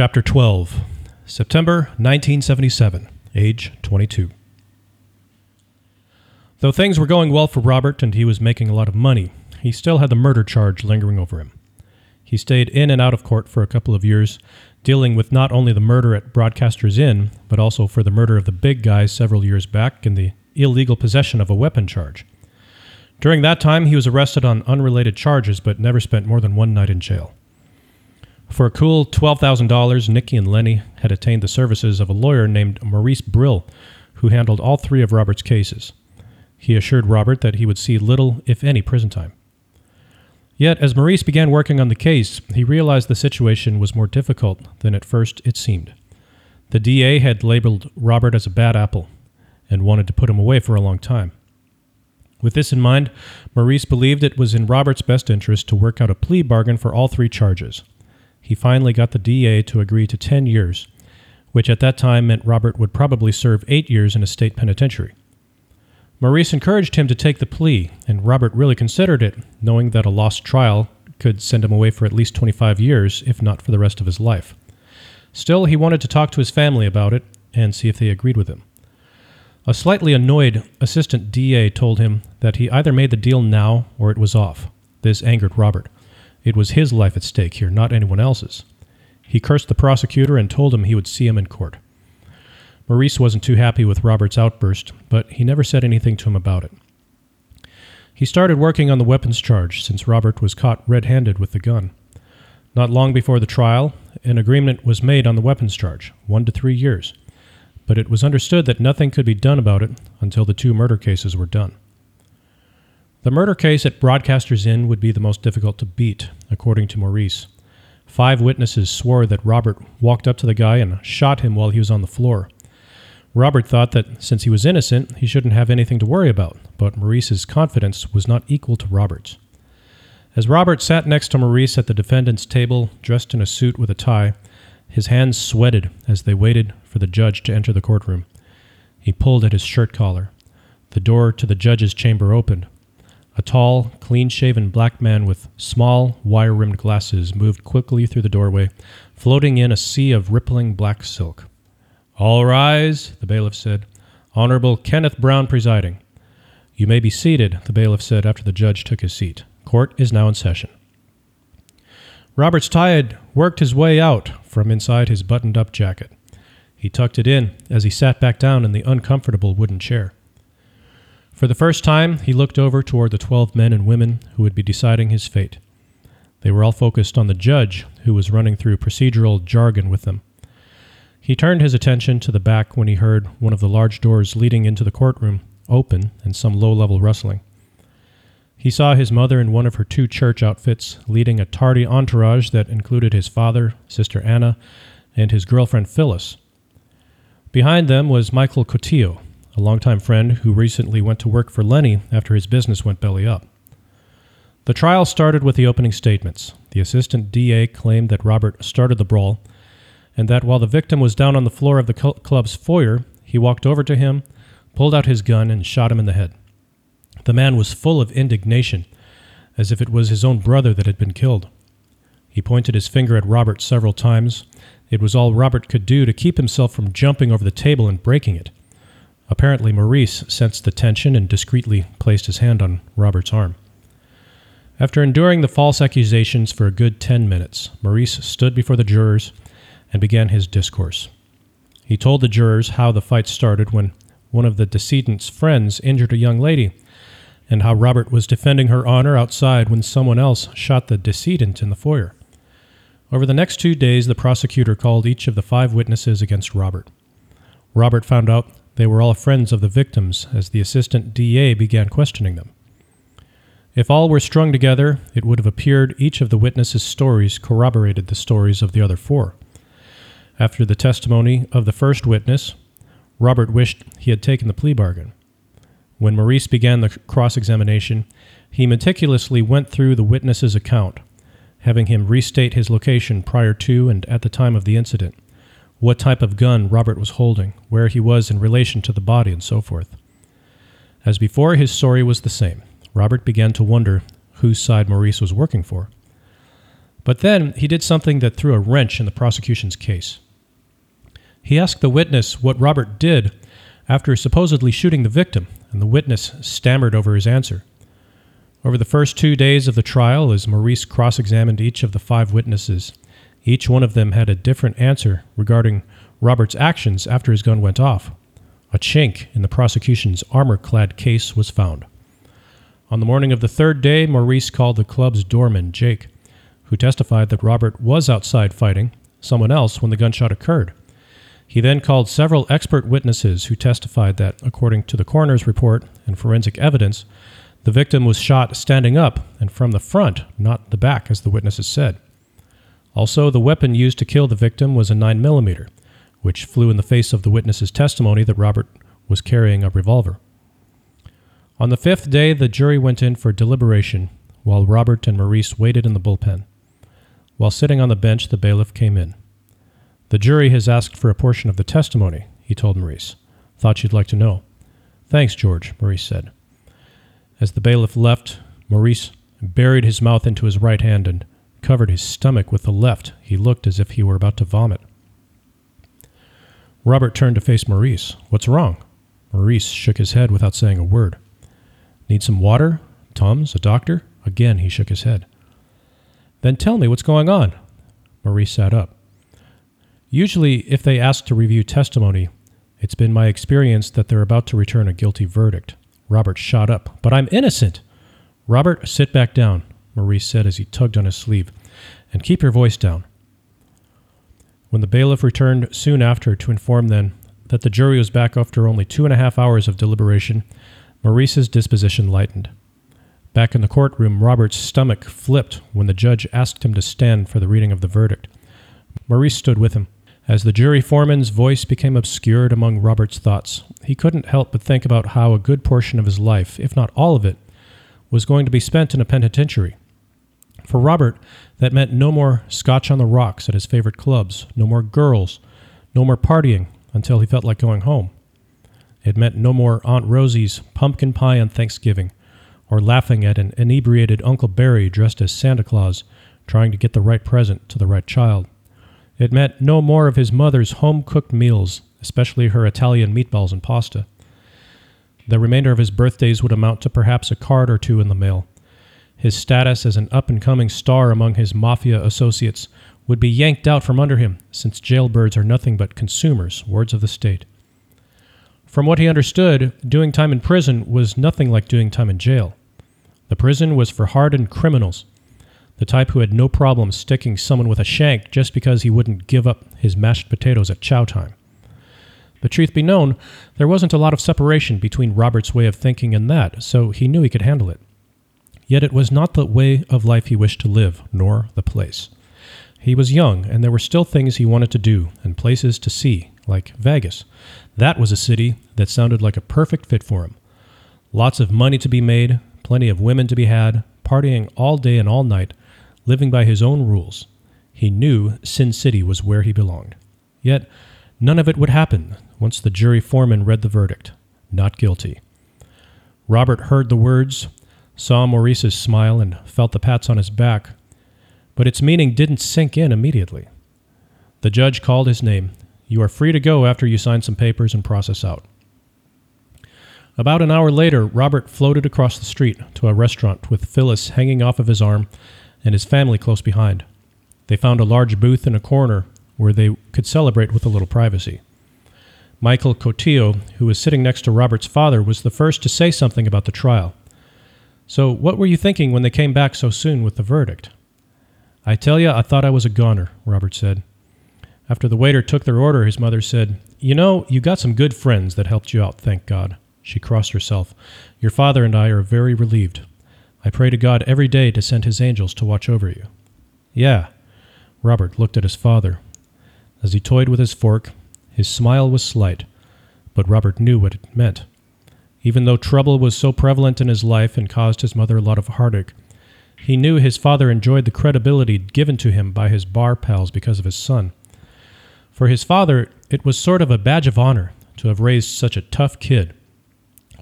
Chapter 12 September 1977, age 22. Though things were going well for Robert and he was making a lot of money, he still had the murder charge lingering over him. He stayed in and out of court for a couple of years, dealing with not only the murder at Broadcasters Inn, but also for the murder of the big guy several years back and the illegal possession of a weapon charge. During that time, he was arrested on unrelated charges but never spent more than one night in jail. For a cool $12,000, Nicky and Lenny had attained the services of a lawyer named Maurice Brill, who handled all three of Robert's cases. He assured Robert that he would see little, if any, prison time. Yet, as Maurice began working on the case, he realized the situation was more difficult than at first it seemed. The DA had labeled Robert as a bad apple and wanted to put him away for a long time. With this in mind, Maurice believed it was in Robert's best interest to work out a plea bargain for all three charges. He finally got the DA to agree to 10 years, which at that time meant Robert would probably serve eight years in a state penitentiary. Maurice encouraged him to take the plea, and Robert really considered it, knowing that a lost trial could send him away for at least 25 years, if not for the rest of his life. Still, he wanted to talk to his family about it and see if they agreed with him. A slightly annoyed assistant DA told him that he either made the deal now or it was off. This angered Robert. It was his life at stake here, not anyone else's. He cursed the prosecutor and told him he would see him in court. Maurice wasn't too happy with Robert's outburst, but he never said anything to him about it. He started working on the weapons charge since Robert was caught red handed with the gun. Not long before the trial, an agreement was made on the weapons charge, one to three years, but it was understood that nothing could be done about it until the two murder cases were done. The murder case at Broadcasters Inn would be the most difficult to beat, according to Maurice. Five witnesses swore that Robert walked up to the guy and shot him while he was on the floor. Robert thought that since he was innocent, he shouldn't have anything to worry about, but Maurice's confidence was not equal to Robert's. As Robert sat next to Maurice at the defendant's table, dressed in a suit with a tie, his hands sweated as they waited for the judge to enter the courtroom. He pulled at his shirt collar. The door to the judge's chamber opened. A tall, clean shaven black man with small, wire rimmed glasses moved quickly through the doorway, floating in a sea of rippling black silk. All rise, the bailiff said. Honorable Kenneth Brown presiding. You may be seated, the bailiff said after the judge took his seat. Court is now in session. Robert's tie had worked his way out from inside his buttoned up jacket. He tucked it in as he sat back down in the uncomfortable wooden chair. For the first time, he looked over toward the twelve men and women who would be deciding his fate. They were all focused on the judge, who was running through procedural jargon with them. He turned his attention to the back when he heard one of the large doors leading into the courtroom open and some low level rustling. He saw his mother in one of her two church outfits, leading a tardy entourage that included his father, Sister Anna, and his girlfriend Phyllis. Behind them was Michael Cotillo, a longtime friend who recently went to work for Lenny after his business went belly up. The trial started with the opening statements. The assistant DA claimed that Robert started the brawl and that while the victim was down on the floor of the club's foyer, he walked over to him, pulled out his gun, and shot him in the head. The man was full of indignation, as if it was his own brother that had been killed. He pointed his finger at Robert several times. It was all Robert could do to keep himself from jumping over the table and breaking it. Apparently, Maurice sensed the tension and discreetly placed his hand on Robert's arm. After enduring the false accusations for a good ten minutes, Maurice stood before the jurors and began his discourse. He told the jurors how the fight started when one of the decedent's friends injured a young lady, and how Robert was defending her honor outside when someone else shot the decedent in the foyer. Over the next two days, the prosecutor called each of the five witnesses against Robert. Robert found out they were all friends of the victims as the assistant DA began questioning them. If all were strung together, it would have appeared each of the witnesses' stories corroborated the stories of the other four. After the testimony of the first witness, Robert wished he had taken the plea bargain. When Maurice began the cross examination, he meticulously went through the witness's account, having him restate his location prior to and at the time of the incident, what type of gun Robert was holding, where he was in relation to the body, and so forth. As before, his story was the same. Robert began to wonder whose side Maurice was working for. But then he did something that threw a wrench in the prosecution's case. He asked the witness what Robert did after supposedly shooting the victim, and the witness stammered over his answer. Over the first two days of the trial, as Maurice cross examined each of the five witnesses, each one of them had a different answer regarding Robert's actions after his gun went off. A chink in the prosecution's armor clad case was found. On the morning of the third day, Maurice called the club's doorman, Jake, who testified that Robert was outside fighting someone else when the gunshot occurred. He then called several expert witnesses who testified that, according to the coroner's report and forensic evidence, the victim was shot standing up and from the front, not the back, as the witnesses said. Also, the weapon used to kill the victim was a 9mm, which flew in the face of the witness's testimony that Robert was carrying a revolver. On the fifth day, the jury went in for deliberation while Robert and Maurice waited in the bullpen. While sitting on the bench, the bailiff came in. The jury has asked for a portion of the testimony, he told Maurice. Thought you'd like to know. Thanks, George, Maurice said. As the bailiff left, Maurice buried his mouth into his right hand and covered his stomach with the left. He looked as if he were about to vomit. Robert turned to face Maurice. What's wrong? Maurice shook his head without saying a word. Need some water? Tums? A doctor? Again he shook his head. Then tell me what's going on. Maurice sat up. Usually, if they ask to review testimony, it's been my experience that they're about to return a guilty verdict. Robert shot up. But I'm innocent! Robert, sit back down, Maurice said as he tugged on his sleeve, and keep your voice down. When the bailiff returned soon after to inform them that the jury was back after only two and a half hours of deliberation, Maurice's disposition lightened. Back in the courtroom, Robert's stomach flipped when the judge asked him to stand for the reading of the verdict. Maurice stood with him. As the jury foreman's voice became obscured among Robert's thoughts, he couldn't help but think about how a good portion of his life, if not all of it, was going to be spent in a penitentiary. For Robert, that meant no more scotch on the rocks at his favorite clubs, no more girls, no more partying until he felt like going home. It meant no more Aunt Rosie's pumpkin pie on Thanksgiving, or laughing at an inebriated Uncle Barry dressed as Santa Claus, trying to get the right present to the right child. It meant no more of his mother's home cooked meals, especially her Italian meatballs and pasta. The remainder of his birthdays would amount to perhaps a card or two in the mail. His status as an up and coming star among his mafia associates would be yanked out from under him, since jailbirds are nothing but consumers, words of the state. From what he understood, doing time in prison was nothing like doing time in jail. The prison was for hardened criminals, the type who had no problem sticking someone with a shank just because he wouldn't give up his mashed potatoes at chow time. But truth be known, there wasn't a lot of separation between Robert's way of thinking and that, so he knew he could handle it. Yet it was not the way of life he wished to live, nor the place. He was young, and there were still things he wanted to do and places to see, like Vegas. That was a city that sounded like a perfect fit for him. Lots of money to be made, plenty of women to be had, partying all day and all night, living by his own rules. He knew Sin City was where he belonged. Yet, none of it would happen once the jury foreman read the verdict not guilty. Robert heard the words, saw Maurice's smile, and felt the pats on his back, but its meaning didn't sink in immediately. The judge called his name. You are free to go after you sign some papers and process out. About an hour later, Robert floated across the street to a restaurant with Phyllis hanging off of his arm and his family close behind. They found a large booth in a corner where they could celebrate with a little privacy. Michael Cotillo, who was sitting next to Robert's father, was the first to say something about the trial. So, what were you thinking when they came back so soon with the verdict? I tell you, I thought I was a goner, Robert said. After the waiter took their order, his mother said, You know, you got some good friends that helped you out, thank God. She crossed herself. Your father and I are very relieved. I pray to God every day to send his angels to watch over you. Yeah. Robert looked at his father. As he toyed with his fork, his smile was slight, but Robert knew what it meant. Even though trouble was so prevalent in his life and caused his mother a lot of heartache, he knew his father enjoyed the credibility given to him by his bar pals because of his son. For his father, it was sort of a badge of honor to have raised such a tough kid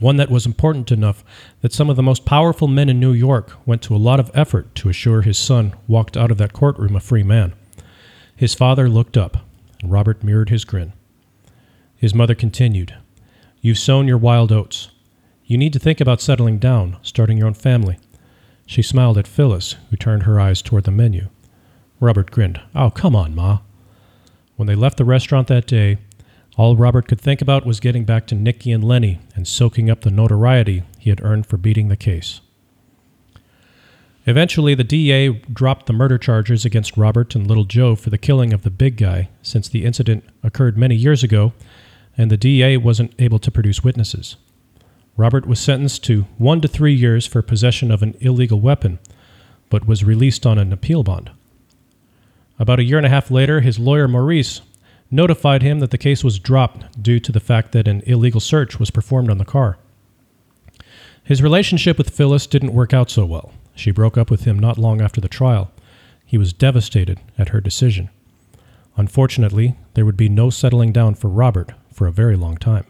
one that was important enough that some of the most powerful men in New York went to a lot of effort to assure his son walked out of that courtroom a free man. His father looked up, and Robert mirrored his grin. His mother continued, You've sown your wild oats. You need to think about settling down, starting your own family. She smiled at Phyllis, who turned her eyes toward the menu. Robert grinned. Oh, come on, Ma. When they left the restaurant that day, all Robert could think about was getting back to Nicky and Lenny and soaking up the notoriety he had earned for beating the case. Eventually, the DA dropped the murder charges against Robert and Little Joe for the killing of the big guy, since the incident occurred many years ago and the DA wasn't able to produce witnesses. Robert was sentenced to one to three years for possession of an illegal weapon, but was released on an appeal bond. About a year and a half later, his lawyer Maurice notified him that the case was dropped due to the fact that an illegal search was performed on the car. His relationship with Phyllis didn't work out so well. She broke up with him not long after the trial. He was devastated at her decision. Unfortunately, there would be no settling down for Robert for a very long time.